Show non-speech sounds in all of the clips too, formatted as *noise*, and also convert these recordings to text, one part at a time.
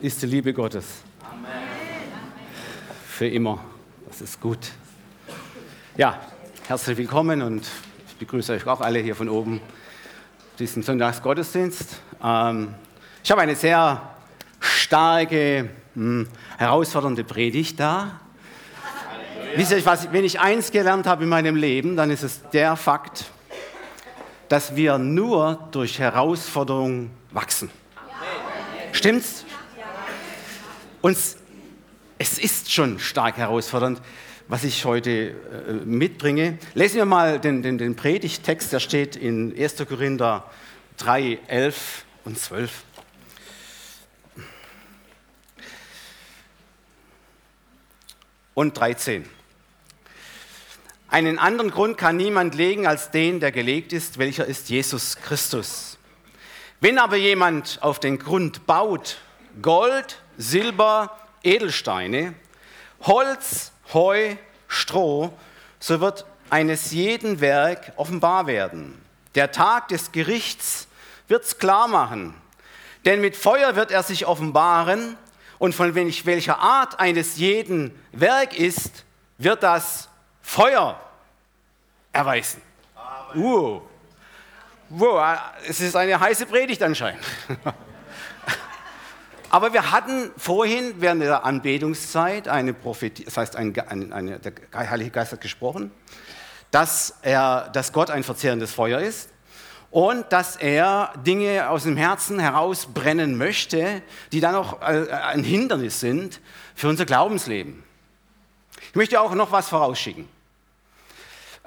ist die Liebe Gottes. Für immer. Das ist gut. Ja, herzlich willkommen und ich begrüße euch auch alle hier von oben diesen Sonntagsgottesdienst. Ähm, ich habe eine sehr starke, hm, herausfordernde Predigt da. Wisst ihr, was, wenn ich eins gelernt habe in meinem Leben, dann ist es der Fakt, dass wir nur durch Herausforderungen wachsen. Stimmt's? Und es ist schon stark herausfordernd, was ich heute äh, mitbringe. Lesen wir mal den, den, den Predigttext, der steht in 1. Korinther 3, 11 und 12. Und 13. Einen anderen Grund kann niemand legen als den, der gelegt ist, welcher ist Jesus Christus. Wenn aber jemand auf den Grund baut, Gold, Silber, Edelsteine, Holz, Heu, Stroh, so wird eines jeden Werk offenbar werden. Der Tag des Gerichts wird's klar machen, denn mit Feuer wird er sich offenbaren und von welcher Art eines jeden Werk ist, wird das Feuer erweisen. Uh. Wow, es ist eine heiße Predigt anscheinend. *laughs* Aber wir hatten vorhin während der Anbetungszeit eine Prophetie, das heißt, ein, ein, eine, der Heilige Geist hat gesprochen, dass, er, dass Gott ein verzehrendes Feuer ist und dass er Dinge aus dem Herzen herausbrennen möchte, die dann auch äh, ein Hindernis sind für unser Glaubensleben. Ich möchte auch noch was vorausschicken.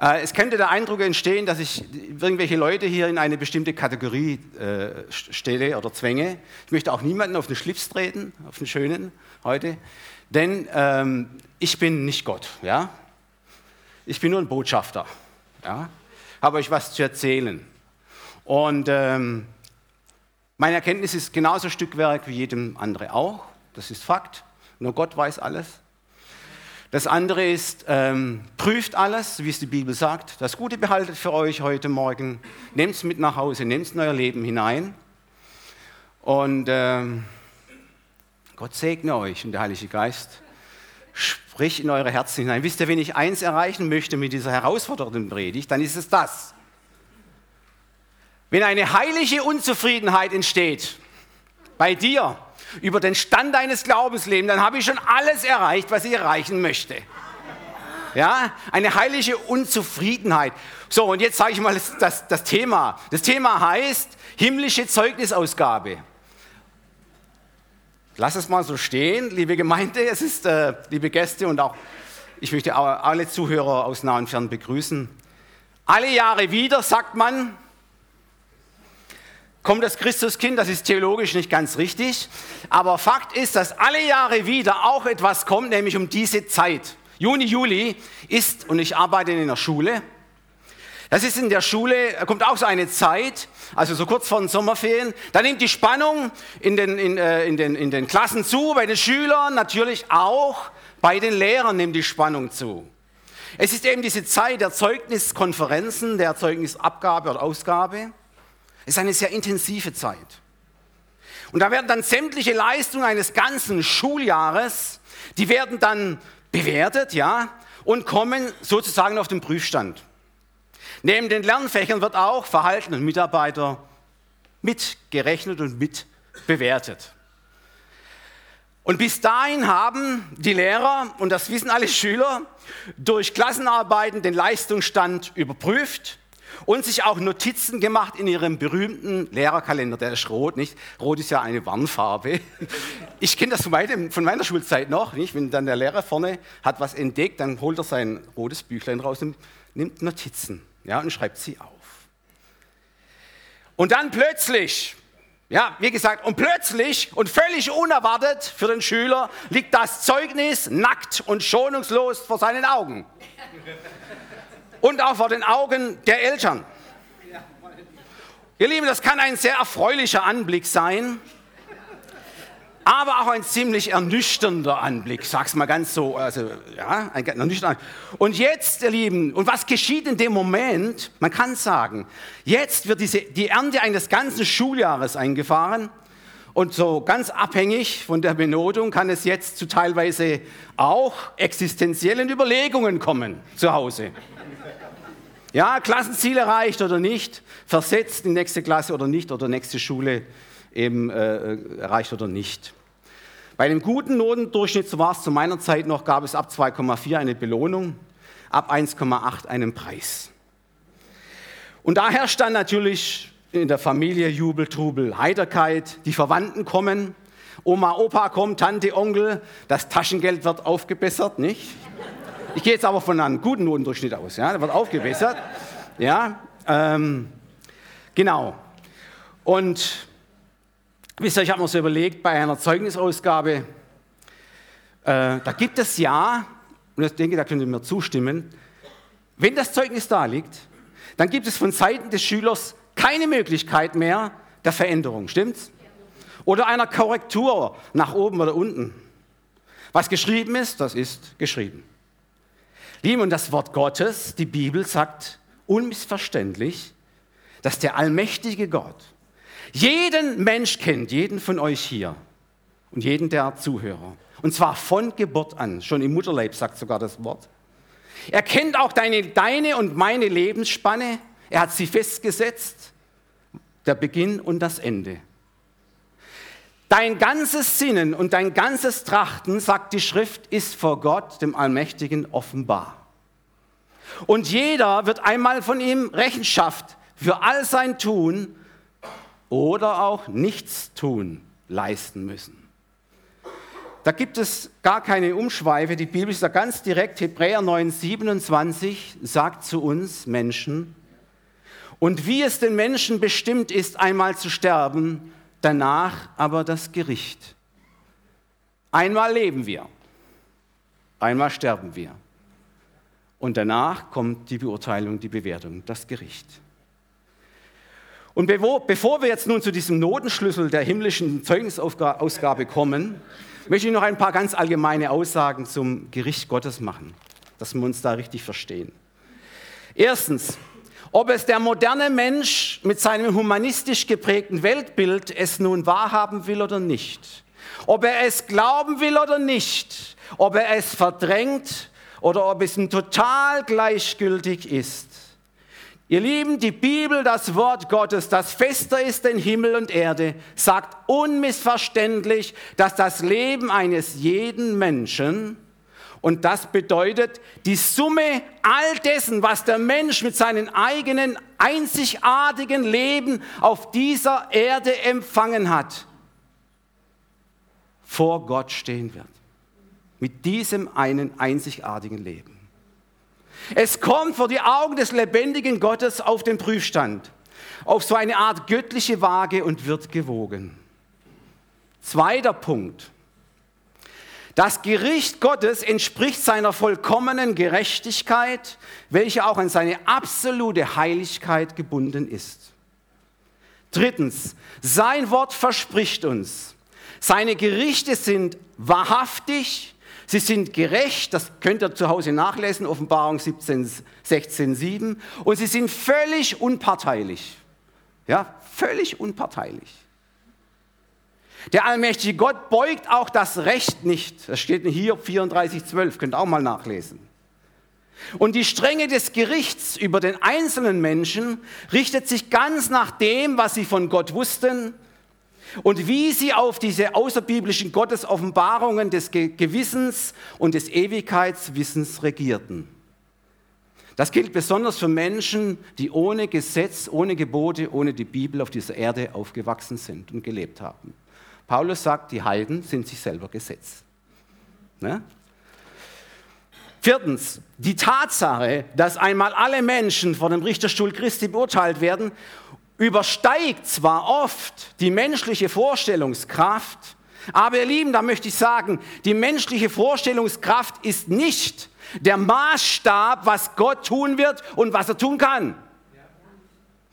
Äh, es könnte der Eindruck entstehen, dass ich irgendwelche Leute hier in eine bestimmte Kategorie äh, stelle oder zwänge. Ich möchte auch niemanden auf den Schlips treten, auf den schönen heute, denn ähm, ich bin nicht Gott. Ja? Ich bin nur ein Botschafter. Ja? Habe euch was zu erzählen. Und ähm, meine Erkenntnis ist genauso Stückwerk wie jedem andere auch. Das ist Fakt. Nur Gott weiß alles. Das andere ist, ähm, prüft alles, wie es die Bibel sagt. Das Gute behaltet für euch heute Morgen. Nehmt es mit nach Hause, nehmt es in euer Leben hinein. Und ähm, Gott segne euch und der Heilige Geist sprich in eure Herzen hinein. Wisst ihr, wenn ich eins erreichen möchte mit dieser herausfordernden Predigt, dann ist es das. Wenn eine heilige Unzufriedenheit entsteht bei dir, über den Stand deines Glaubenslebens, dann habe ich schon alles erreicht, was ich erreichen möchte. Ja, eine heilige Unzufriedenheit. So, und jetzt sage ich mal das, das, das Thema. Das Thema heißt himmlische Zeugnisausgabe. Lass es mal so stehen, liebe Gemeinde, es ist, äh, liebe Gäste und auch, ich möchte alle Zuhörer aus nah und fern begrüßen. Alle Jahre wieder, sagt man, kommt das Christuskind, das ist theologisch nicht ganz richtig, aber Fakt ist, dass alle Jahre wieder auch etwas kommt, nämlich um diese Zeit. Juni, Juli ist, und ich arbeite in der Schule, das ist in der Schule, kommt auch so eine Zeit, also so kurz vor den Sommerferien, da nimmt die Spannung in den, in, äh, in, den, in den Klassen zu, bei den Schülern natürlich auch, bei den Lehrern nimmt die Spannung zu. Es ist eben diese Zeit der Zeugniskonferenzen, der Zeugnisabgabe oder Ausgabe. Ist eine sehr intensive Zeit. Und da werden dann sämtliche Leistungen eines ganzen Schuljahres, die werden dann bewertet, ja, und kommen sozusagen auf den Prüfstand. Neben den Lernfächern wird auch Verhalten und Mitarbeiter mitgerechnet und mitbewertet. Und bis dahin haben die Lehrer, und das wissen alle Schüler, durch Klassenarbeiten den Leistungsstand überprüft und sich auch Notizen gemacht in ihrem berühmten Lehrerkalender. Der ist rot, nicht? Rot ist ja eine Warnfarbe. *laughs* Ich kenne das von, meinem, von, meiner Schulzeit noch, nicht? Wenn dann der Lehrer vorne hat was entdeckt, dann holt er sein rotes Büchlein raus und nimmt Notizen, ja, und schreibt sie auf. Und dann plötzlich, ja, wie gesagt, und plötzlich und völlig unerwartet für den Schüler liegt das Zeugnis nackt und schonungslos vor seinen Augen und auch vor den Augen der Eltern. Ihr Lieben, das kann ein sehr erfreulicher Anblick sein, aber auch ein ziemlich ernüchternder Anblick, sag's mal ganz so, also ja, ein ernüchternder. Und jetzt, ihr Lieben, und was geschieht in dem Moment? Man kann sagen, jetzt wird diese, die Ernte eines ganzen Schuljahres eingefahren Und so ganz abhängig von der Benotung kann es jetzt zu teilweise auch existenziellen Überlegungen kommen zu Hause. Ja, Klassenziel erreicht oder nicht, versetzt in nächste Klasse oder nicht oder nächste Schule eben äh, erreicht oder nicht. Bei einem guten Notendurchschnitt, so war es zu meiner Zeit noch, gab es ab 2,4 eine Belohnung, ab 1,8 einen Preis. Und da herrscht dann natürlich in der Familie Jubel, Trubel, Heiterkeit, die Verwandten kommen, Oma, Opa kommt, Tante, Onkel, das Taschengeld wird aufgebessert, nicht? Ich gehe jetzt aber von einem guten Notendurchschnitt aus, ja, der wird aufgebessert, ja, ähm, genau. Und wisst ihr, ich habe mir so überlegt, bei einer Zeugnisausgabe, äh, da gibt es ja, und ich denke, da könnt ihr mir zustimmen, wenn das Zeugnis da liegt, dann gibt es von Seiten des Schülers keine Möglichkeit mehr der Veränderung, stimmt's? Oder einer Korrektur nach oben oder unten. Was geschrieben ist, das ist geschrieben. Lieben, und das Wort Gottes, die Bibel sagt unmissverständlich, dass der allmächtige Gott jeden Mensch kennt, jeden von euch hier und jeden der Zuhörer. Und zwar von Geburt an, schon im Mutterleib sagt sogar das Wort. Er kennt auch deine, deine und meine Lebensspanne. Er hat sie festgesetzt, der Beginn und das Ende. Dein ganzes Sinnen und dein ganzes Trachten, sagt die Schrift, ist vor Gott, dem Allmächtigen, offenbar. Und jeder wird einmal von ihm Rechenschaft für all sein Tun oder auch Nichtstun leisten müssen. Da gibt es gar keine Umschweife. Die Bibel ist da ganz direkt. Hebräer 9, 27 sagt zu uns Menschen, und wie es den Menschen bestimmt ist, einmal zu sterben, danach aber das Gericht. Einmal leben wir, einmal sterben wir. Und danach kommt die Beurteilung, die Bewertung, das Gericht. Und bevor wir jetzt nun zu diesem Notenschlüssel der himmlischen Zeugnisausgabe kommen, möchte ich noch ein paar ganz allgemeine Aussagen zum Gericht Gottes machen, dass wir uns da richtig verstehen. Erstens, ob es der moderne Mensch mit seinem humanistisch geprägten Weltbild es nun wahrhaben will oder nicht, ob er es glauben will oder nicht, ob er es verdrängt oder ob es ihm total gleichgültig ist. Ihr Lieben, die Bibel, das Wort Gottes, das fester ist denn Himmel und Erde, sagt unmissverständlich, dass das Leben eines jeden Menschen, und das bedeutet die Summe all dessen, was der Mensch mit seinem eigenen einzigartigen Leben auf dieser Erde empfangen hat, vor Gott stehen wird. Mit diesem einen einzigartigen Leben. Es kommt vor die Augen des lebendigen Gottes auf den Prüfstand, auf so eine Art göttliche Waage und wird gewogen. Zweiter Punkt. Das Gericht Gottes entspricht seiner vollkommenen Gerechtigkeit, welche auch an seine absolute Heiligkeit gebunden ist. Drittens, sein Wort verspricht uns, seine Gerichte sind wahrhaftig, Sie sind gerecht, das könnt ihr zu Hause nachlesen, Offenbarung 17, 16, 7. Und sie sind völlig unparteilich. Ja, völlig unparteilich. Der allmächtige Gott beugt auch das Recht nicht. Das steht in Hiob 34, 12, könnt ihr auch mal nachlesen. Und die Strenge des Gerichts über den einzelnen Menschen richtet sich ganz nach dem, was sie von Gott wussten und wie sie auf diese außerbiblischen Gottesoffenbarungen des Gewissens und des Ewigkeitswissens regierten. Das gilt besonders für Menschen, die ohne Gesetz, ohne Gebote, ohne die Bibel auf dieser Erde aufgewachsen sind und gelebt haben. Paulus sagt, die Heiden sind sich selber Gesetz. Ne? Viertens, die Tatsache, dass einmal alle Menschen vor dem Richterstuhl Christi beurteilt werden übersteigt zwar oft die menschliche Vorstellungskraft, aber ihr Lieben, da möchte ich sagen, die menschliche Vorstellungskraft ist nicht der Maßstab, was Gott tun wird und was er tun kann.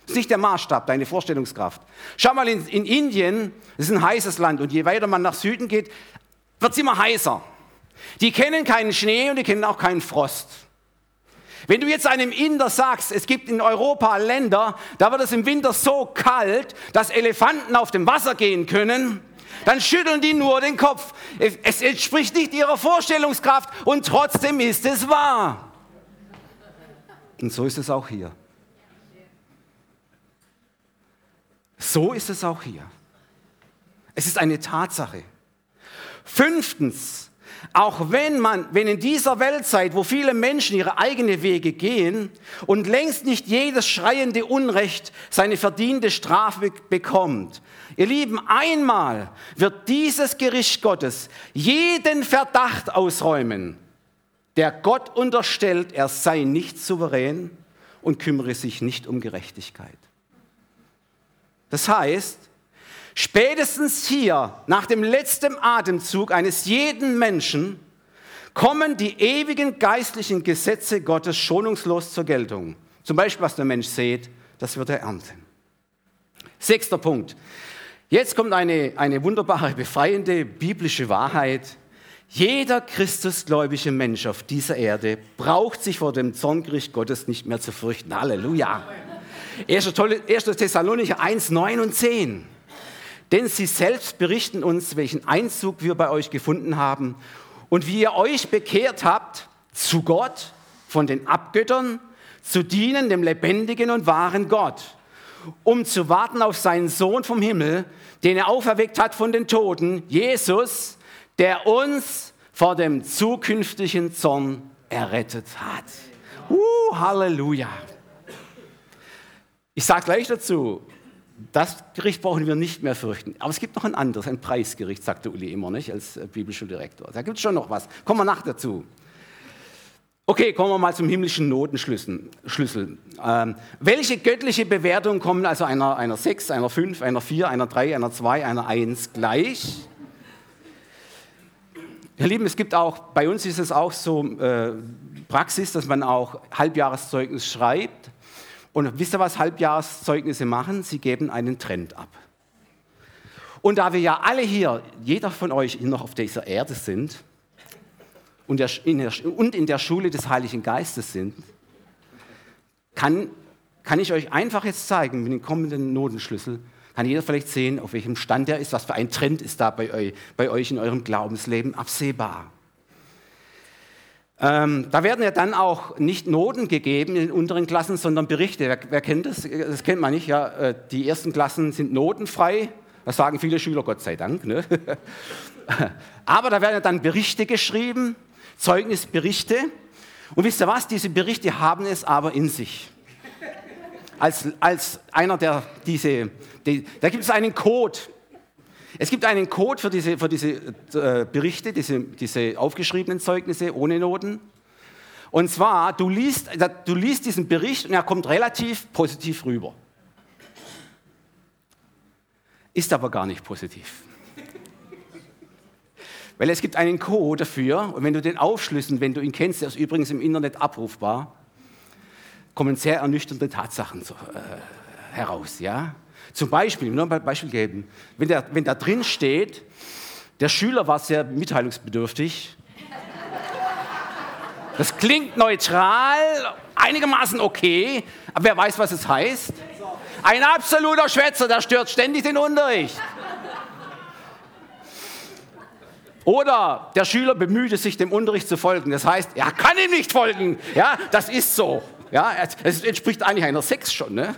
Das ist nicht der Maßstab, deine Vorstellungskraft. Schau mal in, in Indien, das ist ein heißes Land und je weiter man nach Süden geht, wird es immer heißer. Die kennen keinen Schnee und die kennen auch keinen Frost. Wenn du jetzt einem Inder sagst, es gibt in Europa Länder, da wird es im Winter so kalt, dass Elefanten auf dem Wasser gehen können, Dann schütteln die nur den Kopf. Es entspricht nicht ihrer Vorstellungskraft und trotzdem ist es wahr. Und so ist es auch hier. So ist es auch hier. Es ist eine Tatsache. Fünftens, auch wenn man, wenn in dieser Weltzeit, wo viele Menschen ihre eigenen Wege gehen und längst nicht jedes schreiende Unrecht seine verdiente Strafe bekommt, ihr Lieben, einmal wird dieses Gericht Gottes jeden Verdacht ausräumen, der Gott unterstellt, er sei nicht souverän und kümmere sich nicht um Gerechtigkeit. Das heißt, spätestens hier, nach dem letzten Atemzug eines jeden Menschen, kommen die ewigen geistlichen Gesetze Gottes schonungslos zur Geltung. Zum Beispiel, was der Mensch sät, das wird er ernten. Sechster Punkt. Jetzt kommt eine, eine wunderbare, befreiende biblische Wahrheit. Jeder christusgläubige Mensch auf dieser Erde braucht sich vor dem Zorngericht Gottes nicht mehr zu fürchten. Halleluja. 1. Thessalonicher 1, 9 und 10. Denn sie selbst berichten uns, welchen Einzug wir bei euch gefunden haben und wie ihr euch bekehrt habt zu Gott von den Abgöttern, zu dienen dem lebendigen und wahren Gott, um zu warten auf seinen Sohn vom Himmel, den er auferweckt hat von den Toten, Jesus, der uns vor dem zukünftigen Zorn errettet hat. Uh, Halleluja. Ich sage gleich dazu, das Gericht brauchen wir nicht mehr fürchten. Aber es gibt noch ein anderes, ein Preisgericht, sagte Uli immer, nicht, als äh, Bibelschuldirektor. Da gibt es schon noch was. Kommen wir nach dazu. Okay, kommen wir mal zum himmlischen Notenschlüssel. Ähm, welche göttliche Bewertung kommen also einer, einer 6, einer 5, einer 4, einer 3, einer 2, einer 1 gleich? Ihr Lieben, es gibt auch, bei uns ist es auch so äh, Praxis, dass man auch Halbjahreszeugnis schreibt. Und wisst ihr, was Halbjahreszeugnisse machen? Sie geben einen Trend ab. Und da wir ja alle hier, jeder von euch noch auf dieser Erde sind und in der Schule des Heiligen Geistes sind, kann, kann ich euch einfach jetzt zeigen, mit dem kommenden Notenschlüssel, kann jeder vielleicht sehen, auf welchem Stand er ist, was für ein Trend ist da bei euch, bei euch in eurem Glaubensleben absehbar. Ähm, da werden ja dann auch nicht Noten gegeben in den unteren Klassen, sondern Berichte. Wer, wer kennt das? Das kennt man nicht. Ja, äh, die ersten Klassen sind notenfrei. Das sagen viele Schüler, Gott sei Dank. Ne? *laughs* Aber da werden ja dann Berichte geschrieben, Zeugnisberichte. Und wisst ihr was? Diese Berichte haben es aber in sich. Als, als einer, der diese, die, da gibt es einen Code, es gibt einen Code für diese, für diese äh, Berichte, diese, diese aufgeschriebenen Zeugnisse ohne Noten. Und zwar, du liest, du liest diesen Bericht und er kommt relativ positiv rüber. Ist aber gar nicht positiv. Weil es gibt einen Code dafür und wenn du den aufschlüsseln, wenn du ihn kennst, der ist übrigens im Internet abrufbar, kommen sehr ernüchternde Tatsachen so, äh, heraus. Ja? Zum Beispiel, nur ein Beispiel geben, wenn, der, wenn da drin steht, der Schüler war sehr mitteilungsbedürftig. Das klingt neutral, einigermaßen okay, aber wer weiß, was es heißt? Ein absoluter Schwätzer, der stört ständig den Unterricht. Oder der Schüler bemühte sich, dem Unterricht zu folgen. Das heißt, er kann ihm nicht folgen. Ja, das ist so. Ja, es entspricht eigentlich einer Sex schon. Ne?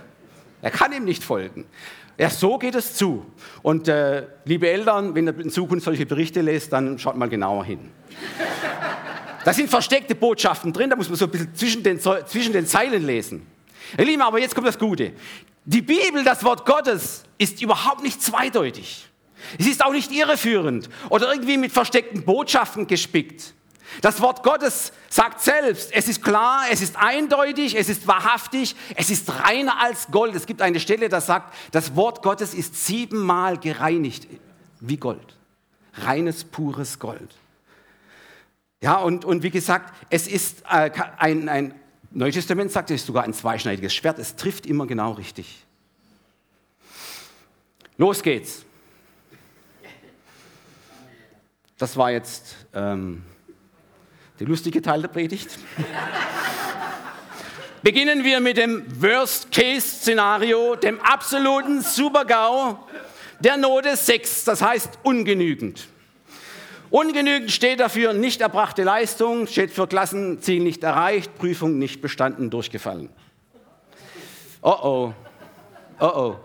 Er kann ihm nicht folgen. Ja, so geht es zu. Und äh, liebe Eltern, wenn ihr in Zukunft solche Berichte lest, dann schaut mal genauer hin. *laughs* Da sind versteckte Botschaften drin, da muss man so ein bisschen zwischen den, zwischen den Zeilen lesen. Ihr Lieben, aber jetzt kommt das Gute. Die Bibel, das Wort Gottes, ist überhaupt nicht zweideutig. Es ist auch nicht irreführend oder irgendwie mit versteckten Botschaften gespickt. Das Wort Gottes sagt selbst, es ist klar, es ist eindeutig, es ist wahrhaftig, es ist reiner als Gold. Es gibt eine Stelle, da sagt, das Wort Gottes ist siebenmal gereinigt wie Gold. Reines, pures Gold. Ja, und, und wie gesagt, es ist äh, ein, ein Neues Testament sagt, es ist sogar ein zweischneidiges Schwert. Es trifft immer genau richtig. Los geht's. Das war jetzt ähm, der lustige Teil der Predigt. Beginnen wir mit dem Worst-Case-Szenario, dem absoluten Super-GAU. der Note 6, das heißt ungenügend. Ungenügend steht dafür nicht erbrachte Leistung, steht für Klassenziel nicht erreicht, Prüfung nicht bestanden, durchgefallen. Oh oh, oh oh.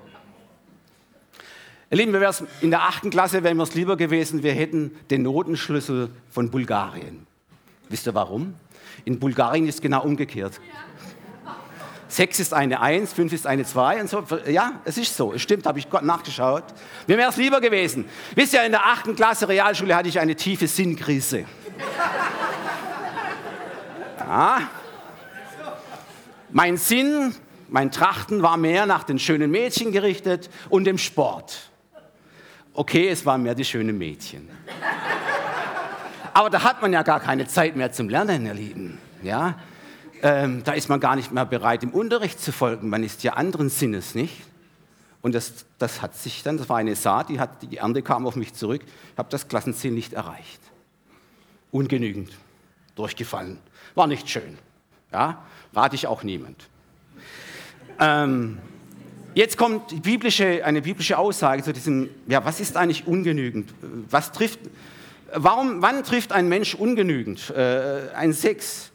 Ihr Lieben, wir in der achten Klasse wären wir es lieber gewesen, wir hätten den Notenschlüssel von Bulgarien. Wisst ihr warum? In Bulgarien ist es genau umgekehrt. Sechs ist eine Eins, fünf ist eine Zwei und so. Ja, es ist so. Es stimmt, habe ich nachgeschaut. Mir wäre es lieber gewesen. Wisst ihr, in der achten Klasse Realschule hatte ich eine tiefe Sinnkrise. Ja. Mein Sinn, mein Trachten war mehr nach den schönen Mädchen gerichtet und dem Sport. Okay, es waren mehr die schönen Mädchen. Aber da hat man ja gar keine Zeit mehr zum Lernen, ihr Lieben. Ja? ähm, da ist man gar nicht mehr bereit, im Unterricht zu folgen. Man ist ja anderen Sinnes, nicht? Und das, das hat sich dann, das war eine Saat, die, hat, die Ernte kam auf mich zurück. Ich habe das Klassenziel nicht erreicht. Ungenügend, durchgefallen. War nicht schön. Ja, rate ich auch niemand. Ähm, jetzt kommt biblische, eine biblische Aussage zu diesem, ja, was ist eigentlich ungenügend? Was trifft, warum, wann trifft ein Mensch ungenügend? Äh, ein Sex,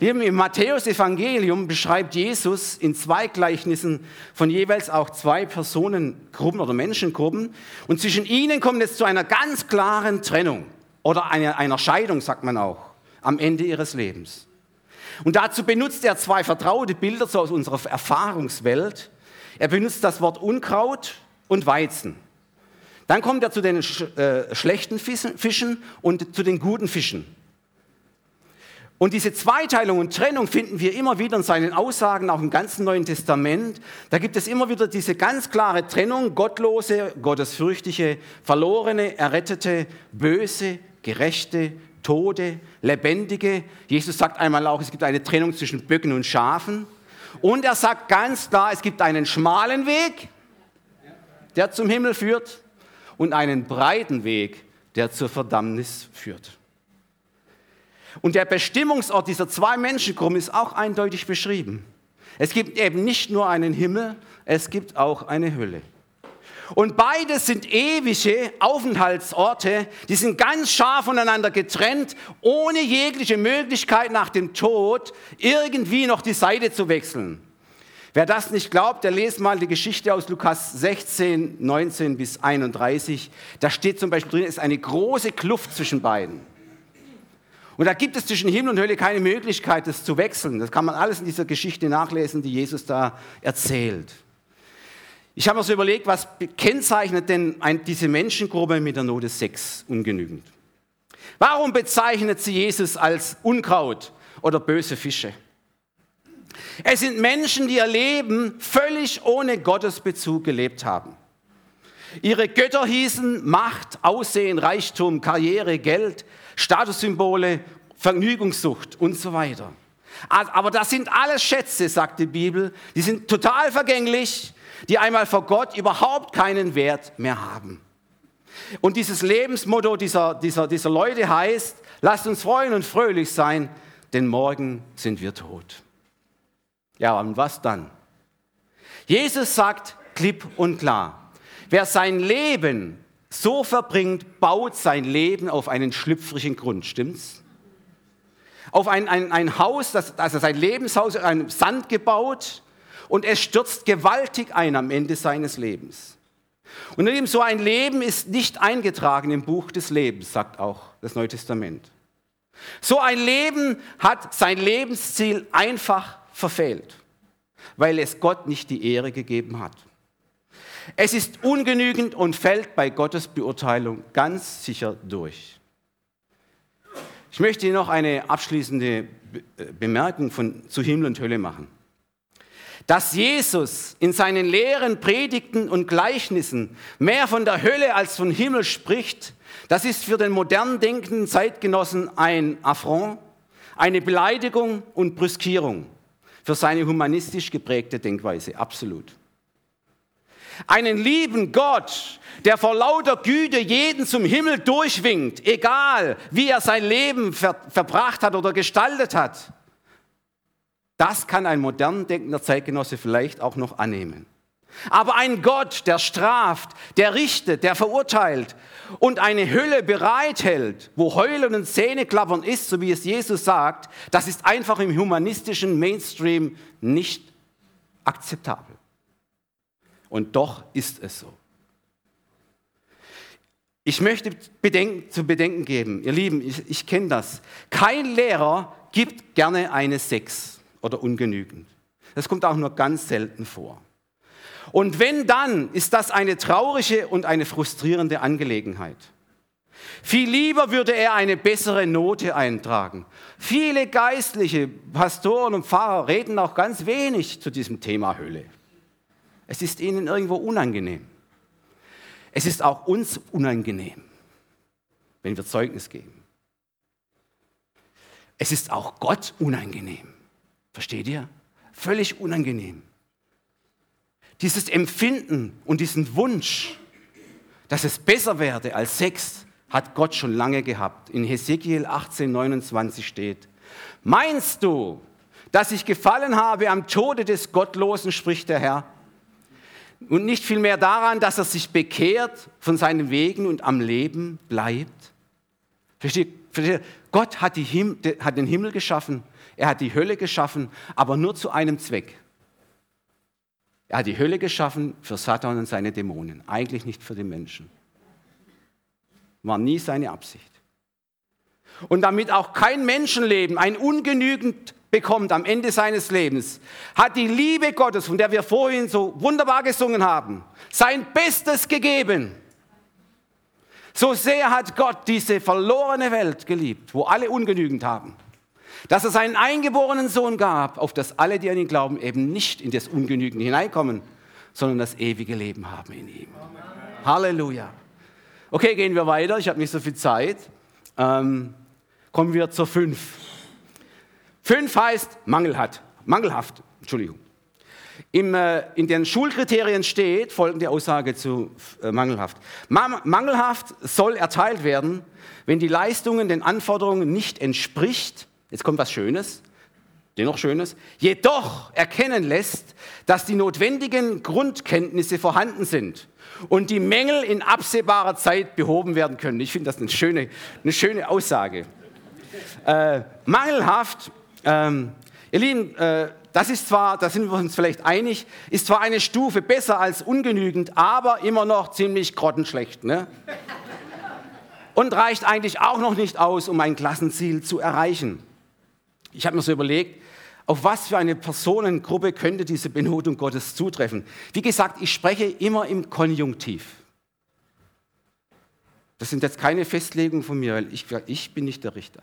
Lieben, im Matthäus-Evangelium beschreibt Jesus in zwei Gleichnissen von jeweils auch zwei Personengruppen oder Menschengruppen. Und zwischen ihnen kommt es zu einer ganz klaren Trennung oder einer, einer Scheidung, sagt man auch, am Ende ihres Lebens. Und dazu benutzt er zwei vertraute Bilder so aus unserer Erfahrungswelt. Er benutzt das Wort Unkraut und Weizen. Dann kommt er zu den äh, schlechten Fischen und zu den guten Fischen. Und diese Zweiteilung und Trennung finden wir immer wieder in seinen Aussagen, auch im ganzen Neuen Testament. Da gibt es immer wieder diese ganz klare Trennung, gottlose, gottesfürchtige, verlorene, errettete, böse, gerechte, Tode, lebendige. Jesus sagt einmal auch, es gibt eine Trennung zwischen Böcken und Schafen. Und er sagt ganz klar, es gibt einen schmalen Weg, der zum Himmel führt, und einen breiten Weg, der zur Verdammnis führt. Und der Bestimmungsort dieser zwei Menschengruppen ist auch eindeutig beschrieben. Es gibt eben nicht nur einen Himmel, es gibt auch eine Hölle. Und beides sind ewige Aufenthaltsorte, die sind ganz scharf voneinander getrennt, ohne jegliche Möglichkeit nach dem Tod irgendwie noch die Seite zu wechseln. Wer das nicht glaubt, der lest mal die Geschichte aus Lukas 16, 19 bis 31. Da steht zum Beispiel drin, es ist eine große Kluft zwischen beiden. Und da gibt es zwischen Himmel und Hölle keine Möglichkeit, das zu wechseln. Das kann man alles in dieser Geschichte nachlesen, die Jesus da erzählt. Ich habe mir so überlegt, was kennzeichnet denn diese Menschengruppe mit der Note 6 ungenügend? Warum bezeichnet sie Jesus als Unkraut oder böse Fische? Es sind Menschen, die ihr Leben völlig ohne Gottesbezug gelebt haben. Ihre Götter hießen Macht, Aussehen, Reichtum, Karriere, Geld, Statussymbole, Vergnügungssucht und so weiter. Aber das sind alles Schätze, sagt die Bibel, die sind total vergänglich, die einmal vor Gott überhaupt keinen Wert mehr haben. Und dieses Lebensmotto dieser, dieser, dieser Leute heißt, lasst uns freuen und fröhlich sein, denn morgen sind wir tot. Ja, und was dann? Jesus sagt klipp und klar, wer sein Leben so verbringt, baut sein Leben auf einen schlüpfrigen Grund, stimmt's? Auf ein, ein, ein Haus, das, also sein Lebenshaus, ein Sand gebaut und es stürzt gewaltig ein am Ende seines Lebens. Und eben so ein Leben ist nicht eingetragen im Buch des Lebens, sagt auch das Neue Testament. So ein Leben hat sein Lebensziel einfach verfehlt, weil es Gott nicht die Ehre gegeben hat. Es ist ungenügend und fällt bei Gottes Beurteilung ganz sicher durch. Ich möchte Ihnen noch eine abschließende Bemerkung von, zu Himmel und Hölle machen. Dass Jesus in seinen Lehren, Predigten und Gleichnissen mehr von der Hölle als von Himmel spricht, das ist für den modern denkenden Zeitgenossen ein Affront, eine Beleidigung und Brüskierung für seine humanistisch geprägte Denkweise, absolut. Einen lieben Gott, der vor lauter Güte jeden zum Himmel durchwinkt, egal wie er sein Leben ver verbracht hat oder gestaltet hat. Das kann ein modern denkender Zeitgenosse vielleicht auch noch annehmen. Aber ein Gott, der straft, der richtet, der verurteilt und eine Hölle bereithält, wo Heulen und Zähneklappern ist, so wie es Jesus sagt, das ist einfach im humanistischen Mainstream nicht akzeptabel. Und doch ist es so. Ich möchte bedenken, zu bedenken geben, ihr Lieben, ich, ich kenne das. Kein Lehrer gibt gerne eine Sechs oder ungenügend. Das kommt auch nur ganz selten vor. Und wenn dann, ist das eine traurige und eine frustrierende Angelegenheit. Viel lieber würde er eine bessere Note eintragen. Viele geistliche Pastoren und Pfarrer reden auch ganz wenig zu diesem Thema Hölle. Es ist ihnen irgendwo unangenehm. Es ist auch uns unangenehm, wenn wir Zeugnis geben. Es ist auch Gott unangenehm. Versteht ihr? Völlig unangenehm. Dieses Empfinden und diesen Wunsch, dass es besser werde als Sex, hat Gott schon lange gehabt. In Hesekiel 18, 29 steht, meinst du, dass ich gefallen habe am Tode des Gottlosen, spricht der Herr, und nicht vielmehr daran, dass er sich bekehrt von seinen Wegen und am Leben bleibt? Versteht, versteht Gott hat, Him hat den Himmel geschaffen, er hat die Hölle geschaffen, aber nur zu einem Zweck. Er hat die Hölle geschaffen für Satan und seine Dämonen, eigentlich nicht für den Menschen. War nie seine Absicht. Und damit auch kein Menschenleben ein ungenügend bekommt am Ende seines Lebens, hat die Liebe Gottes, von der wir vorhin so wunderbar gesungen haben, sein Bestes gegeben. So sehr hat Gott diese verlorene Welt geliebt, wo alle ungenügend haben, dass er seinen eingeborenen Sohn gab, auf das alle, die an ihn glauben, eben nicht in das Ungenügende hineinkommen, sondern das ewige Leben haben in ihm. Halleluja. Okay, gehen wir weiter. Ich habe nicht so viel Zeit. Ähm, kommen wir zur 5. 5 heißt mangelhaft. Mangelhaft, Entschuldigung. Im, äh, in den Schulkriterien steht folgende Aussage zu äh, mangelhaft. Ma mangelhaft soll erteilt werden, wenn die Leistungen den Anforderungen nicht entspricht. Jetzt kommt was Schönes, dennoch Schönes. Jedoch erkennen lässt, dass die notwendigen Grundkenntnisse vorhanden sind und die Mängel in absehbarer Zeit behoben werden können. Ich finde das eine schöne, eine schöne Aussage. Äh, mangelhaft, ähm, ihr Lieben, äh, das ist zwar, da sind wir uns vielleicht einig, ist zwar eine Stufe besser als ungenügend, aber immer noch ziemlich grottenschlecht. Ne? Und reicht eigentlich auch noch nicht aus, um ein Klassenziel zu erreichen. Ich habe mir so überlegt, auf was für eine Personengruppe könnte diese Benotung Gottes zutreffen? Wie gesagt, ich spreche immer im Konjunktiv. Das sind jetzt keine Festlegungen von mir, weil ich, ich bin nicht der Richter.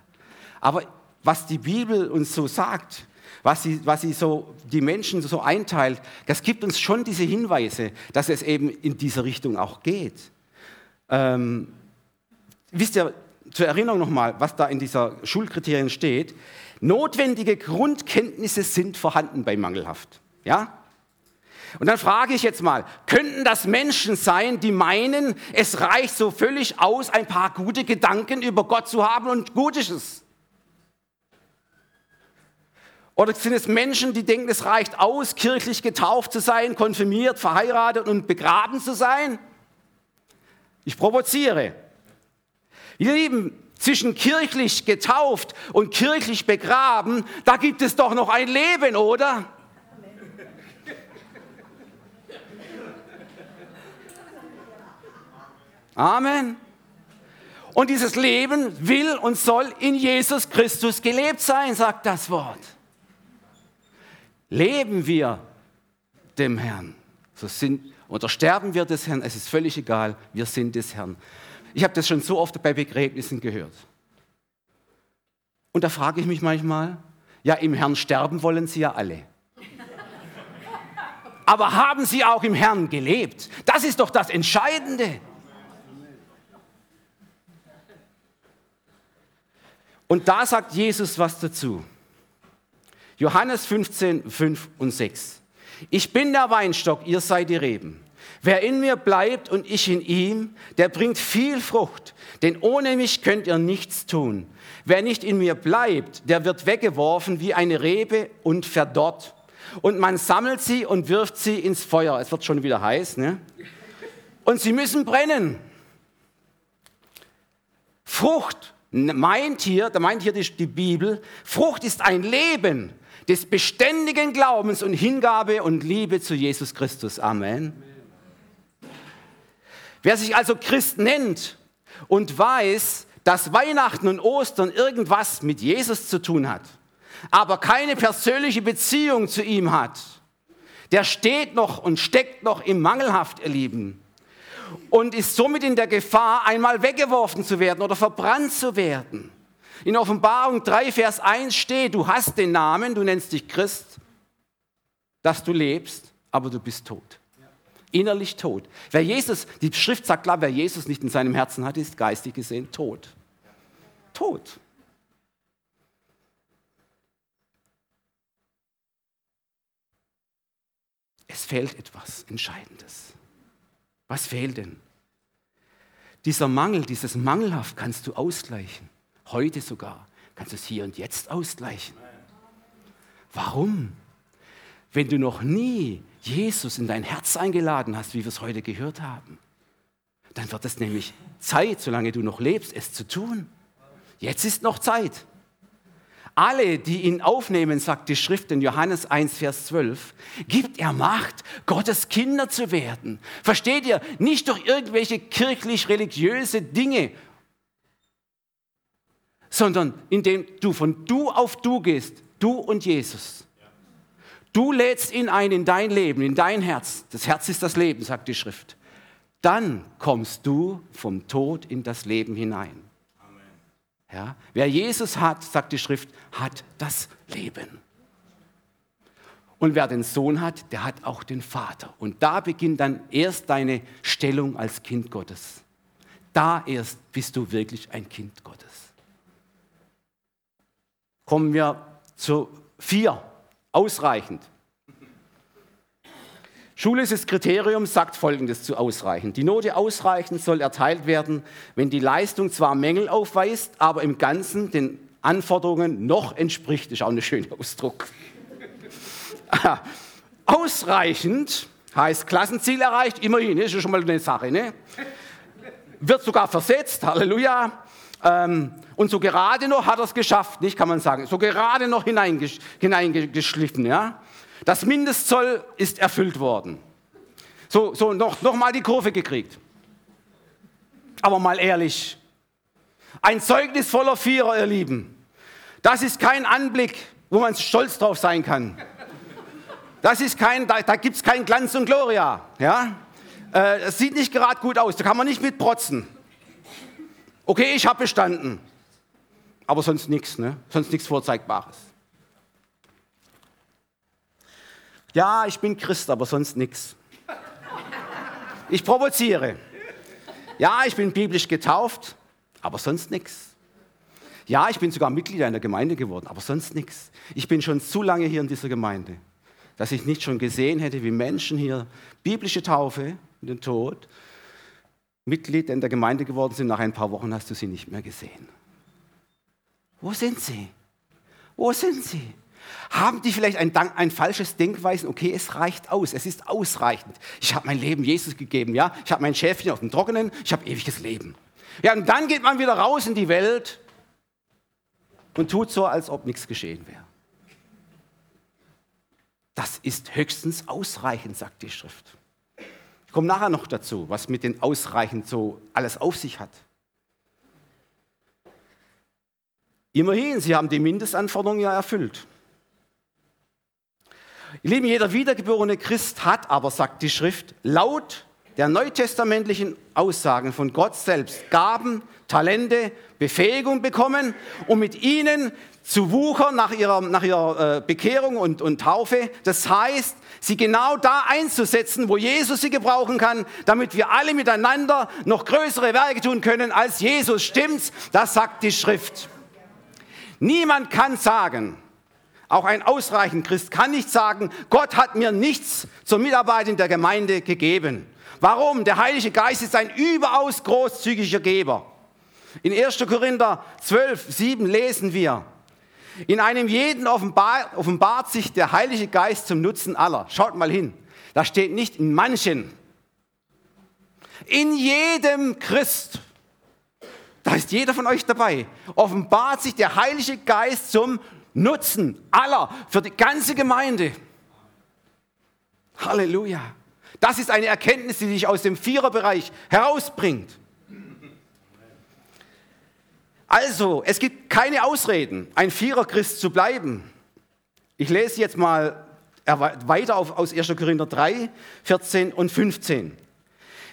Aber was die Bibel uns so sagt, was sie, was sie so die Menschen so einteilt, das gibt uns schon diese Hinweise, dass es eben in diese Richtung auch geht. Ähm, wisst ihr, zur Erinnerung nochmal, was da in dieser Schulkriterien steht. Notwendige Grundkenntnisse sind vorhanden bei Mangelhaft. Ja? Und dann frage ich jetzt mal, könnten das Menschen sein, die meinen, es reicht so völlig aus, ein paar gute Gedanken über Gott zu haben und gut ist es? Oder sind es Menschen, die denken, es reicht aus, kirchlich getauft zu sein, konfirmiert, verheiratet und begraben zu sein? Ich provoziere. Ihr Lieben, zwischen kirchlich getauft und kirchlich begraben, da gibt es doch noch ein Leben, oder? Amen. Und dieses Leben will und soll in Jesus Christus gelebt sein, sagt das Wort. Leben wir dem Herrn, so sind, oder sterben wir des Herrn, es ist völlig egal, wir sind des Herrn. Ich habe das schon so oft bei Begräbnissen gehört. Und da frage ich mich manchmal, ja, im Herrn sterben wollen sie ja alle. Aber haben sie auch im Herrn gelebt? Das ist doch das Entscheidende. Und da sagt Jesus was dazu. Johannes 15, 5 und 6. Ich bin der Weinstock, ihr seid die Reben. Wer in mir bleibt und ich in ihm, der bringt viel Frucht, denn ohne mich könnt ihr nichts tun. Wer nicht in mir bleibt, der wird weggeworfen wie eine Rebe und verdorrt. und man sammelt sie und wirft sie ins Feuer. Es wird schon wieder heiß, ne? Und sie müssen brennen. Frucht meint hier, da meint hier die, die Bibel, Frucht ist ein Leben des beständigen Glaubens und Hingabe und Liebe zu Jesus Christus. Amen. Wer sich also Christ nennt und weiß, dass Weihnachten und Ostern irgendwas mit Jesus zu tun hat, aber keine persönliche Beziehung zu ihm hat, der steht noch und steckt noch im Mangelhaft, ihr Lieben, und ist somit in der Gefahr, einmal weggeworfen zu werden oder verbrannt zu werden. In Offenbarung 3, Vers 1 steht, du hast den Namen, du nennst dich Christ, dass du lebst, aber du bist tot innerlich tot. Wer Jesus, die Schrift sagt klar, wer Jesus nicht in seinem Herzen hat, ist geistig gesehen tot. Tot. Es fehlt etwas Entscheidendes. Was fehlt denn? Dieser Mangel, dieses Mangelhaft kannst du ausgleichen. Heute sogar kannst du es hier und jetzt ausgleichen. Warum? Wenn du noch nie Jesus in dein Herz eingeladen hast, wie wir es heute gehört haben, dann wird es nämlich Zeit, solange du noch lebst, es zu tun. Jetzt ist noch Zeit. Alle, die ihn aufnehmen, sagt die Schrift in Johannes 1, Vers 12, gibt er Macht, Gottes Kinder zu werden. Versteht ihr? Nicht durch irgendwelche kirchlich-religiöse Dinge, sondern indem du von du auf du gehst, du und Jesus. Du lädst ihn ein in dein Leben, in dein Herz. Das Herz ist das Leben, sagt die Schrift. Dann kommst du vom Tod in das Leben hinein. Ja? Wer Jesus hat, sagt die Schrift, hat das Leben. Und wer den Sohn hat, der hat auch den Vater. Und da beginnt dann erst deine Stellung als Kind Gottes. Da erst bist du wirklich ein Kind Gottes. Kommen wir zu vier Ausreichend. Schulisches Kriterium sagt Folgendes zu ausreichend. Die Note ausreichend soll erteilt werden, wenn die Leistung zwar Mängel aufweist, aber im Ganzen den Anforderungen noch entspricht. Das ist auch ein schöner Ausdruck. *laughs* Ausreichend heißt Klassenziel erreicht, immerhin, das ist schon mal eine Sache. Ne? Wird sogar versetzt, Halleluja. Ähm, und so gerade noch hat er es geschafft, nicht, kann man sagen. So gerade noch hineingesch hineingeschliffen, ja. Das Mindestzoll ist erfüllt worden. So, so noch, noch mal die Kurve gekriegt. Aber mal ehrlich, ein Zeugnis voller Vierer, ihr Lieben, das ist kein Anblick, wo man stolz drauf sein kann. Das ist kein, da, da gibt es kein Glanz und Gloria. Ja? Äh, es sieht nicht gerade gut aus, da kann man nicht mit protzen. Okay, ich habe bestanden. Aber sonst nichts, ne? sonst nichts Vorzeigbares. Ja, ich bin Christ, aber sonst nichts. Ich provoziere. Ja, ich bin biblisch getauft, aber sonst nichts. Ja, ich bin sogar Mitglied einer Gemeinde geworden, aber sonst nichts. Ich bin schon zu lange hier in dieser Gemeinde, dass ich nicht schon gesehen hätte, wie Menschen hier biblische Taufe den Tod Mitglied in der Gemeinde geworden sind, nach ein paar Wochen hast du sie nicht mehr gesehen. Wo sind sie? Wo sind sie? Haben die vielleicht ein, ein, falsches Denkweisen? Okay, es reicht aus, es ist ausreichend. Ich habe mein Leben Jesus gegeben, ja? Ich habe mein Schäfchen auf dem Trockenen, ich habe ewiges Leben. Ja, und dann geht man wieder raus in die Welt und tut so, als ob nichts geschehen wäre. Das ist höchstens ausreichend, sagt die Schrift komme nachher noch dazu, was mit den ausreichend so alles auf sich hat. Immerhin, sie haben die Mindestanforderungen ja erfüllt. Ihr Lieben, jeder wiedergeborene Christ hat aber, sagt die Schrift, laut der neutestamentlichen Aussagen von Gott selbst Gaben, Talente, Befähigung bekommen, um mit ihnen zu wuchern nach ihrer, nach ihrer äh, Bekehrung und, und Taufe. Das heißt, sie genau da einzusetzen, wo Jesus sie gebrauchen kann, damit wir alle miteinander noch größere Werke tun können als Jesus. Stimmt's? Das sagt die Schrift. Niemand kann sagen, auch ein ausreichend Christ kann nicht sagen, Gott hat mir nichts zur Mitarbeit in der Gemeinde gegeben. Warum? Der Heilige Geist ist ein überaus großzügiger Geber. In 1. Korinther 12, 7 lesen wir, In einem jeden offenbar, offenbart sich der Heilige Geist zum Nutzen aller. Schaut mal hin. Da steht nicht in manchen. In jedem Christ. Da ist jeder von euch dabei. Offenbart sich der Heilige Geist zum Nutzen aller, für die ganze Gemeinde. Halleluja. Das ist eine Erkenntnis, die dich aus dem Viererbereich herausbringt. Also, es gibt keine Ausreden, ein Viererchrist zu bleiben. Ich lese jetzt mal weiter auf, aus 1. Korinther 3, 14 und 15.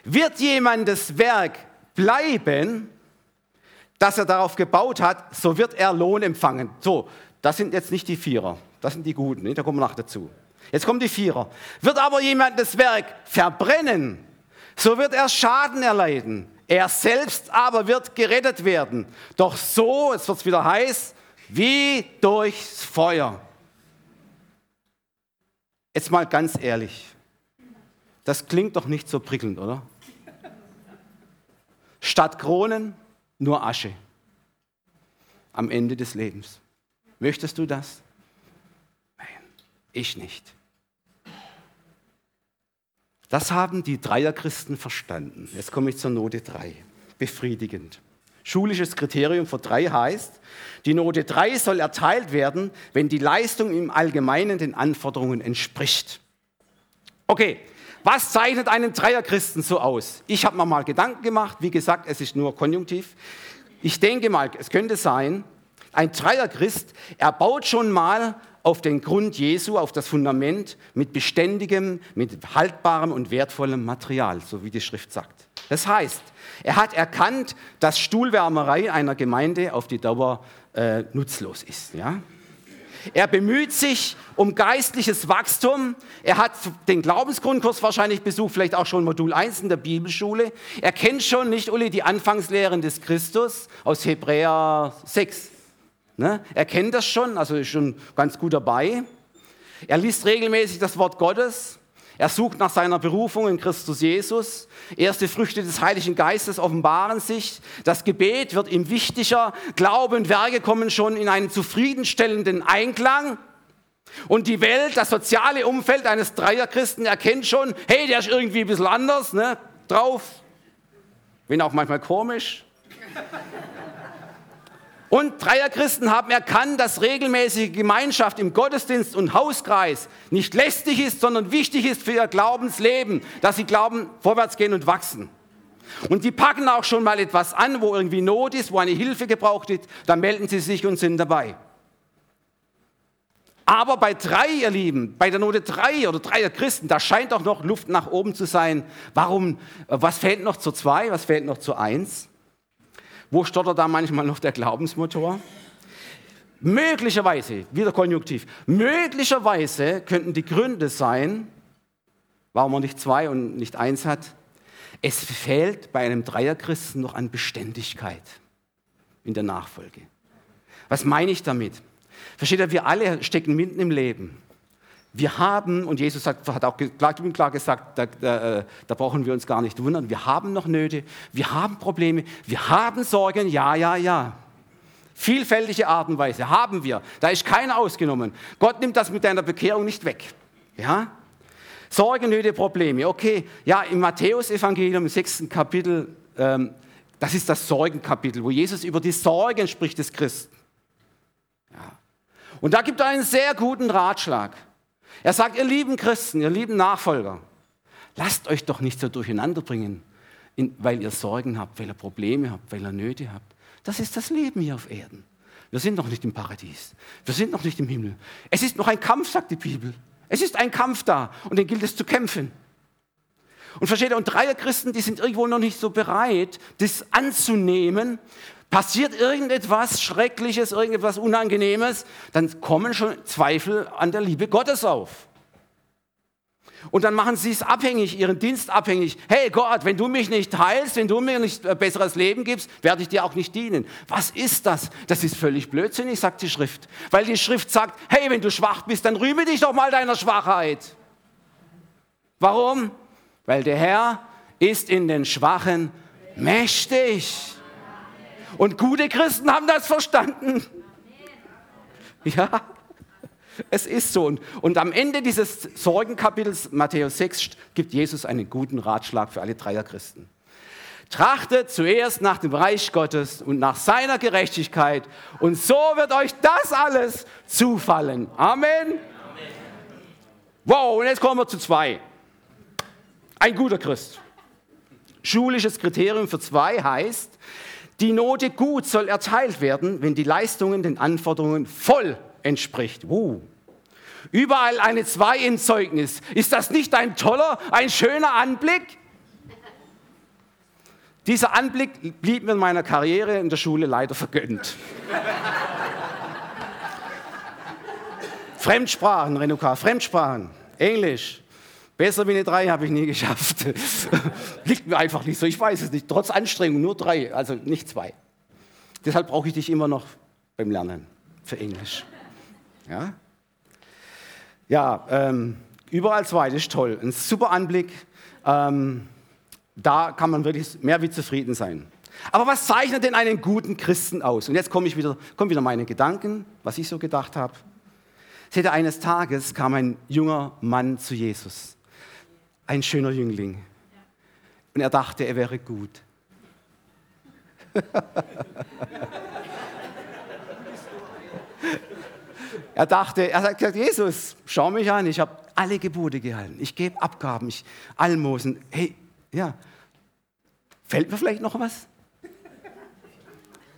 Wird jemandes Werk bleiben, das er darauf gebaut hat, so wird er Lohn empfangen. So, das sind jetzt nicht die Vierer, das sind die Guten, da kommen wir nach dazu. Jetzt kommen die Vierer. Wird aber jemand das Werk verbrennen, so wird er Schaden erleiden. Er selbst aber wird gerettet werden. Doch so, jetzt wird es wieder heiß, wie durchs Feuer. Jetzt mal ganz ehrlich, das klingt doch nicht so prickelnd, oder? Statt Kronen nur Asche am Ende des Lebens. Möchtest du das? Nein, ich nicht. Das haben die Dreierchristen verstanden. Jetzt komme ich zur Note 3. Befriedigend. Schulisches Kriterium für 3 heißt, die Note 3 soll erteilt werden, wenn die Leistung im Allgemeinen den Anforderungen entspricht. Okay, was zeichnet einen Dreierchristen so aus? Ich habe mir mal Gedanken gemacht, wie gesagt, es ist nur konjunktiv. Ich denke mal, es könnte sein, ein Dreierchrist, er baut schon mal auf den Grund Jesu, auf das Fundament mit beständigem, mit haltbarem und wertvollem Material, so wie die Schrift sagt. Das heißt, er hat erkannt, dass Stuhlwärmerei einer Gemeinde auf die Dauer äh, nutzlos ist. Ja? Er bemüht sich um geistliches Wachstum. Er hat den Glaubensgrundkurs wahrscheinlich besucht, vielleicht auch schon Modul 1 in der Bibelschule. Er kennt schon, nicht Uli, die Anfangslehren des Christus aus Hebräer 6. Ne? Er kennt das schon, also ist schon ganz gut dabei. Er liest regelmäßig das Wort Gottes. Er sucht nach seiner Berufung in Christus Jesus. Erste Früchte des Heiligen Geistes offenbaren sich. Das Gebet wird ihm wichtiger. Glaube und Werke kommen schon in einen zufriedenstellenden Einklang. Und die Welt, das soziale Umfeld eines Dreierchristen erkennt schon, hey, der ist irgendwie ein bisschen anders ne, drauf. Wenn auch manchmal komisch. Und Dreierchristen haben erkannt, dass regelmäßige Gemeinschaft im Gottesdienst und Hauskreis nicht lästig ist, sondern wichtig ist für ihr Glaubensleben, dass sie glauben, vorwärts gehen und wachsen. Und die packen auch schon mal etwas an, wo irgendwie Not ist, wo eine Hilfe gebraucht wird, dann melden sie sich und sind dabei. Aber bei drei, ihr Lieben, bei der Note drei oder dreier Christen, da scheint doch noch Luft nach oben zu sein. Warum, was fehlt noch zu zwei, was fehlt noch zu eins? Wo stottert da manchmal noch der Glaubensmotor? Möglicherweise, wieder konjunktiv, möglicherweise könnten die Gründe sein, warum man nicht zwei und nicht eins hat. Es fehlt bei einem Dreierchristen noch an Beständigkeit in der Nachfolge. Was meine ich damit? Versteht ihr, wir alle stecken mitten im Leben. Wir haben, und Jesus hat, hat auch klar, klar gesagt, da, da, äh, da, brauchen wir uns gar nicht wundern, wir haben noch Nöte, wir haben Probleme, wir haben Sorgen, ja, ja, ja. Vielfältige Art und Weise haben wir. Da ist keiner ausgenommen. Gott nimmt das mit deiner Bekehrung nicht weg. Ja? Sorgen, Nöte, Probleme. Okay, ja, im Matthäusevangelium, im sechsten Kapitel, ähm, das ist das Sorgenkapitel, wo Jesus über die Sorgen spricht des Christen. Ja. Und da gibt er einen sehr guten Ratschlag. Er sagt, ihr lieben Christen, ihr lieben Nachfolger, lasst euch doch nicht so durcheinander bringen, weil ihr Sorgen habt, weil ihr Probleme habt, weil ihr Nöte habt. Das ist das Leben hier auf Erden. Wir sind noch nicht im Paradies. Wir sind noch nicht im Himmel. Es ist noch ein Kampf, sagt die Bibel. Es ist ein Kampf da und den gilt es zu kämpfen. Und versteht ihr, und Dreierchristen, die sind irgendwo noch nicht so bereit, das anzunehmen, Passiert irgendetwas Schreckliches, irgendetwas Unangenehmes, dann kommen schon Zweifel an der Liebe Gottes auf. Und dann machen sie es abhängig, ihren Dienst abhängig. Hey Gott, wenn du mich nicht heilst, wenn du mir nicht ein besseres Leben gibst, werde ich dir auch nicht dienen. Was ist das? Das ist völlig blödsinnig, sagt die Schrift. Weil die Schrift sagt, hey, wenn du schwach bist, dann rühme dich doch mal deiner Schwachheit. Warum? Weil der Herr ist in den Schwachen mächtig. Und gute Christen haben das verstanden. Ja, es ist so. Und, und am Ende dieses Sorgenkapitels, Matthäus 6, gibt Jesus einen guten Ratschlag für alle Dreierchristen. Trachtet zuerst nach dem Reich Gottes und nach seiner Gerechtigkeit und so wird euch das alles zufallen. Amen. Wow, und jetzt kommen wir zu zwei. Ein guter Christ. Schulisches Kriterium für zwei heißt, die Note gut soll erteilt werden, wenn die Leistungen den Anforderungen voll entspricht. Uh. Überall eine 2 im Zeugnis. Ist das nicht ein toller, ein schöner Anblick? Dieser Anblick blieb mir in meiner Karriere in der Schule leider vergönnt. Fremdsprachen, Renuka, Fremdsprachen, Englisch. Besser wie eine 3 habe ich nie geschafft. *laughs* Liegt mir einfach nicht so, ich weiß es nicht. Trotz Anstrengung nur 3, also nicht 2. Deshalb brauche ich dich immer noch beim Lernen für Englisch. Ja, ja ähm, überall 2, das ist toll. Ein super Anblick. Ähm, da kann man wirklich mehr wie zufrieden sein. Aber was zeichnet denn einen guten Christen aus? Und jetzt komme ich wieder, kommen wieder meine Gedanken, was ich so gedacht habe. Seht ihr, eines Tages kam ein junger Mann zu Jesus, ein schöner Jüngling. Und er dachte, er wäre gut. *laughs* er dachte, er hat gesagt, Jesus, schau mich an, ich habe alle Gebote gehalten, ich gebe Abgaben, ich Almosen. Hey, ja. Fällt mir vielleicht noch was?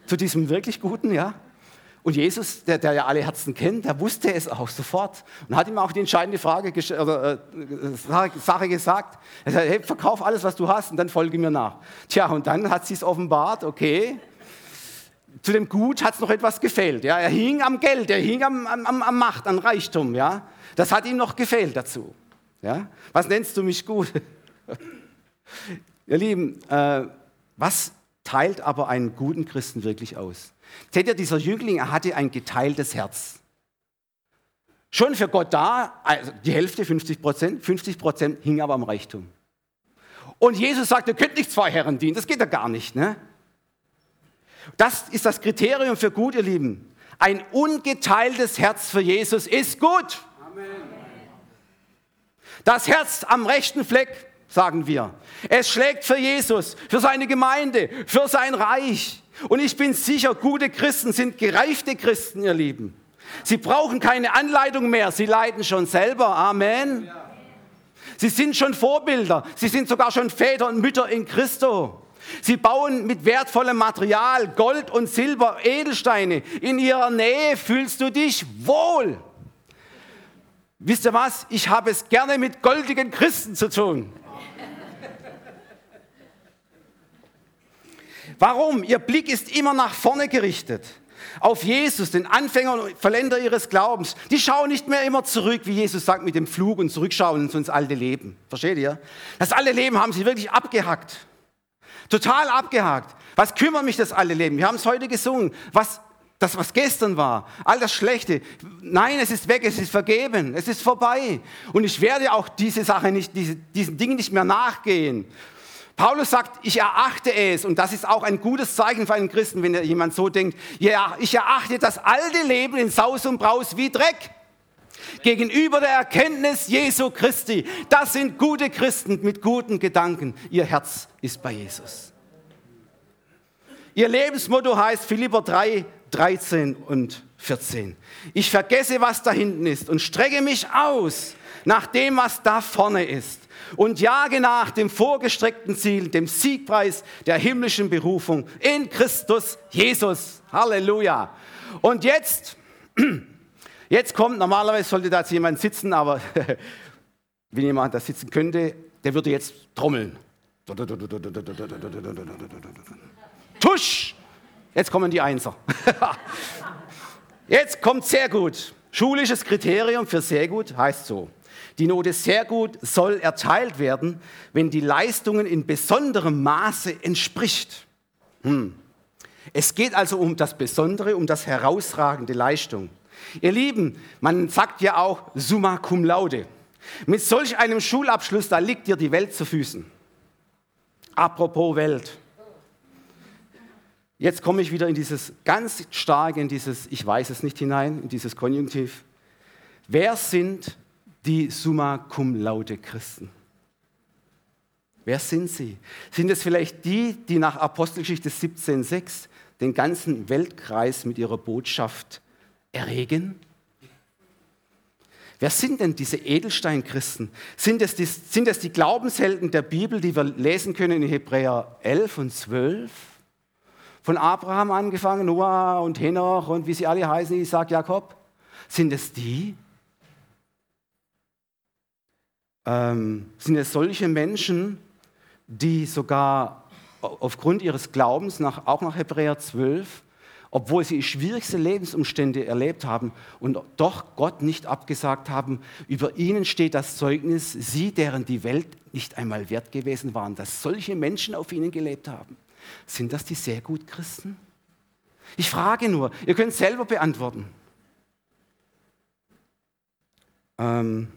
Zu diesem wirklich Guten, ja? Und Jesus, der, der, ja alle Herzen kennt, der wusste es auch sofort und hat ihm auch die entscheidende Frage, äh, Sache gesagt. Er sagt, hey, verkauf alles, was du hast und dann folge mir nach. Tja, und dann hat sie es offenbart, okay. Zu dem Gut hat es noch etwas gefehlt. Ja? Er hing am Geld, er hing am, am, am Macht, am Reichtum. Ja? Das hat ihm noch gefehlt dazu. Ja? Was nennst du mich gut? *laughs* Ihr Lieben, äh, was teilt aber einen guten Christen wirklich aus? Seht ihr, dieser Jüngling, er hatte ein geteiltes Herz. Schon für Gott da, also die Hälfte, 50 Prozent, 50 Prozent hing aber am Reichtum. Und Jesus sagt, ihr könnt nicht zwei Herren dienen, das geht ja gar nicht. Ne? Das ist das Kriterium für gut, ihr Lieben. Ein ungeteiltes Herz für Jesus ist gut. Amen. Das Herz am rechten Fleck sagen wir. Es schlägt für Jesus, für seine Gemeinde, für sein Reich. Und ich bin sicher, gute Christen sind gereifte Christen, ihr Lieben. Sie brauchen keine Anleitung mehr, sie leiden schon selber. Amen. Sie sind schon Vorbilder, sie sind sogar schon Väter und Mütter in Christo. Sie bauen mit wertvollem Material, Gold und Silber, Edelsteine. In ihrer Nähe fühlst du dich wohl. Wisst ihr was? Ich habe es gerne mit goldigen Christen zu tun. Warum? Ihr Blick ist immer nach vorne gerichtet. Auf Jesus, den Anfänger und Verländer ihres Glaubens. Die schauen nicht mehr immer zurück, wie Jesus sagt, mit dem Flug und zurückschauen ins alte Leben. Versteht ihr? Das alte Leben haben sie wirklich abgehackt. Total abgehakt. Was kümmert mich das alte Leben? Wir haben es heute gesungen. Was, das, was gestern war, all das Schlechte. Nein, es ist weg, es ist vergeben, es ist vorbei. Und ich werde auch diese Sache nicht, diese, diesen Dingen nicht mehr nachgehen. Paulus sagt, ich erachte es, und das ist auch ein gutes Zeichen für einen Christen, wenn jemand so denkt, ja, ich erachte das alte Leben in Saus und Braus wie Dreck. Gegenüber der Erkenntnis Jesu Christi. Das sind gute Christen mit guten Gedanken. Ihr Herz ist bei Jesus. Ihr Lebensmotto heißt Philipper 3, 13 und 14. Ich vergesse, was da hinten ist und strecke mich aus nach dem, was da vorne ist und jage nach dem vorgestreckten Ziel, dem Siegpreis der himmlischen Berufung in Christus Jesus. Halleluja. Und jetzt, *clears throat* jetzt kommt, normalerweise sollte da jemand sitzen, aber *laughs* wenn jemand da sitzen könnte, der würde jetzt trommeln. Tusch! Jetzt kommen die Einser. *laughs* Jetzt kommt sehr gut. Schulisches Kriterium für sehr gut heißt so. Die Note sehr gut soll erteilt werden, wenn die Leistungen in besonderem Maße entspricht. Hm. Es geht also um das Besondere, um das herausragende Leistung. Ihr Lieben, man sagt ja auch summa cum laude. Mit solch einem Schulabschluss, da liegt dir die Welt zu Füßen. Apropos Welt. Jetzt komme ich wieder in dieses ganz stark in dieses Ich weiß es nicht hinein, in dieses Konjunktiv. Wer sind die Summa Cum Laude Christen? Wer sind sie? Sind es vielleicht die, die nach Apostelgeschichte 17,6 den ganzen Weltkreis mit ihrer Botschaft erregen? Wer sind denn diese Edelsteinchristen? Sind es, die, sind es die Glaubenshelden der Bibel, die wir lesen können in Hebräer 11 und 12? Von Abraham angefangen, Noah und Henoch und wie sie alle heißen, Isaac, Jakob. Sind es die? Ähm, sind es solche Menschen, die sogar aufgrund ihres Glaubens, nach, auch nach Hebräer 12, obwohl sie schwierigste Lebensumstände erlebt haben und doch Gott nicht abgesagt haben, über ihnen steht das Zeugnis, sie, deren die Welt nicht einmal wert gewesen waren, dass solche Menschen auf ihnen gelebt haben. Sind das die sehr gut Christen? Ich frage nur, ihr könnt selber beantworten. Ähm,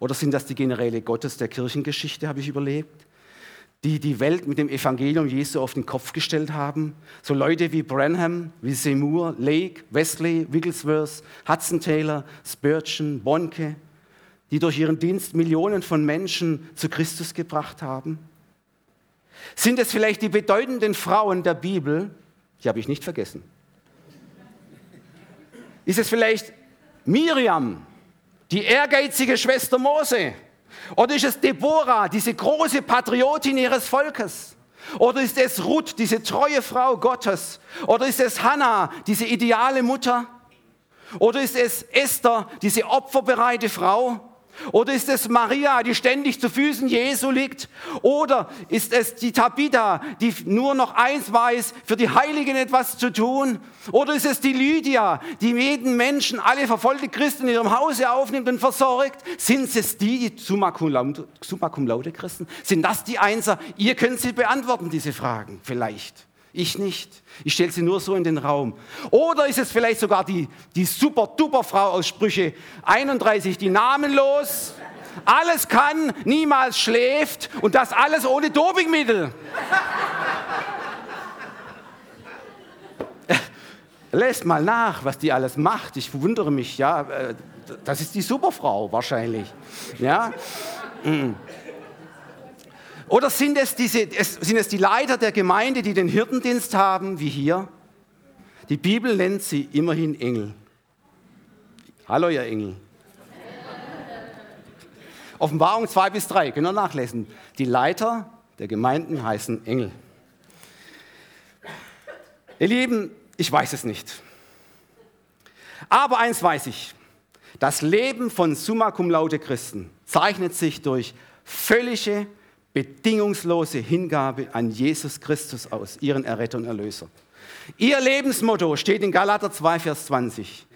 oder sind das die Generäle Gottes der Kirchengeschichte, habe ich überlegt, die die Welt mit dem Evangelium Jesu auf den Kopf gestellt haben? So Leute wie Branham, wie Seymour, Lake, Wesley, Wigglesworth, Hudson Taylor, Spurgeon, Bonke, die durch ihren Dienst Millionen von Menschen zu Christus gebracht haben? Sind es vielleicht die bedeutenden Frauen der Bibel? Die habe ich nicht vergessen. Ist es vielleicht Miriam, die ehrgeizige Schwester Mose? Oder ist es Deborah, diese große Patriotin ihres Volkes? Oder ist es Ruth, diese treue Frau Gottes? Oder ist es Hannah, diese ideale Mutter? Oder ist es Esther, diese opferbereite Frau? Oder ist es Maria, die ständig zu Füßen Jesu liegt? Oder ist es die Tabitha, die nur noch eins weiß, für die Heiligen etwas zu tun? Oder ist es die Lydia, die jeden Menschen, alle verfolgte Christen in ihrem Hause aufnimmt und versorgt? Sind es die, die Summa cum laude, Summa cum laude Christen? Sind das die Einser? Ihr könnt sie beantworten, diese Fragen, vielleicht. Ich nicht. Ich stelle sie nur so in den Raum. Oder ist es vielleicht sogar die, die super-duper-Frau aus Sprüche 31, die namenlos alles kann, niemals schläft und das alles ohne Dopingmittel? Lässt mal nach, was die alles macht. Ich wundere mich, ja. Äh, das ist die Superfrau wahrscheinlich. Ja. Oder sind es, diese, sind es die Leiter der Gemeinde, die den Hirtendienst haben, wie hier? Die Bibel nennt sie immerhin Engel. Hallo, ihr Engel. Offenbarung 2 bis 3, können wir nachlesen. Die Leiter der Gemeinden heißen Engel. Ihr Lieben, ich weiß es nicht. Aber eins weiß ich. Das Leben von Summa Cum Laude Christen zeichnet sich durch völlige bedingungslose Hingabe an Jesus Christus aus, ihren Erretter und Erlöser. Ihr Lebensmotto steht in Galater 2, Vers 20.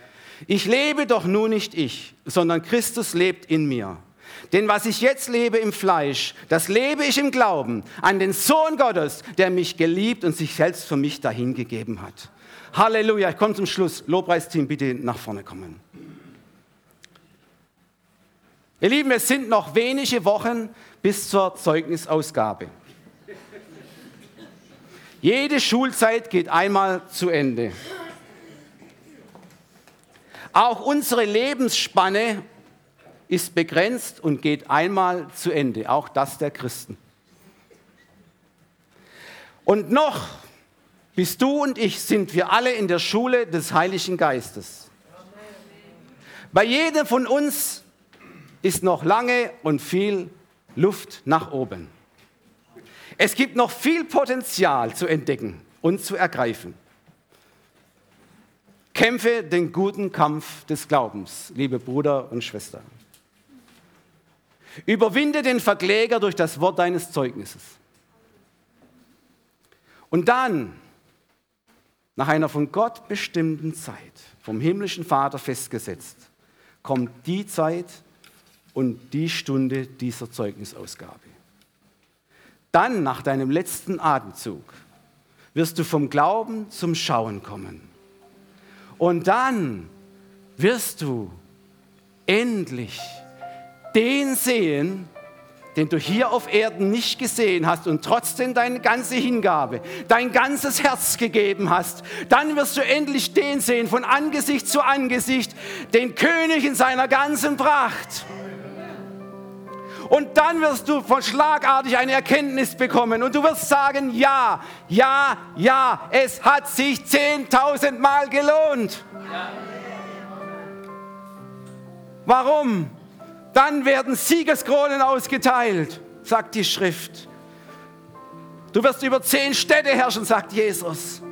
Ich lebe doch nun nicht ich, sondern Christus lebt in mir. Denn was ich jetzt lebe im Fleisch, das lebe ich im Glauben an den Sohn Gottes, der mich geliebt und sich selbst für mich dahingegeben hat. Halleluja, ich komme zum Schluss. Lobpreisteam, bitte nach vorne kommen. Ihr Lieben, es sind noch wenige Wochen bis zur Zeugnisausgabe. Jede Schulzeit geht einmal zu Ende. Auch unsere Lebensspanne ist begrenzt und geht einmal zu Ende, auch das der Christen. Und noch, bis du und ich sind wir alle in der Schule des Heiligen Geistes. Bei jedem von uns ist noch lange und viel Luft nach oben. Es gibt noch viel Potenzial zu entdecken und zu ergreifen. Kämpfe den guten Kampf des Glaubens, liebe Bruder und Schwester. Überwinde den Verkläger durch das Wort deines Zeugnisses. Und dann, nach einer von Gott bestimmten Zeit, vom himmlischen Vater festgesetzt, kommt die Zeit, und die Stunde dieser Zeugnisausgabe. Dann, nach deinem letzten Atemzug, wirst du vom Glauben zum Schauen kommen. Und dann wirst du endlich den sehen, den du hier auf Erden nicht gesehen hast und trotzdem deine ganze Hingabe, dein ganzes Herz gegeben hast, dann wirst du endlich den sehen von Angesicht zu Angesicht, den König in seiner ganzen Pracht. Und dann wirst du von schlagartig eine Erkenntnis bekommen und du wirst sagen, ja, ja, ja, es hat sich 10.000 Mal gelohnt. Warum? Dann werden Siegeskronen ausgeteilt, sagt die Schrift. Du wirst über zehn Städte herrschen, sagt Jesus.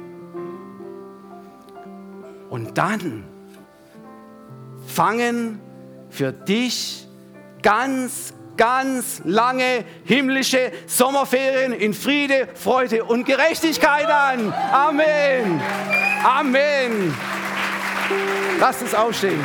Und dann fangen für dich ganz, ganz lange himmlische Sommerferien in Friede, Freude und Gerechtigkeit an. Amen. Amen. Lass uns aufstehen.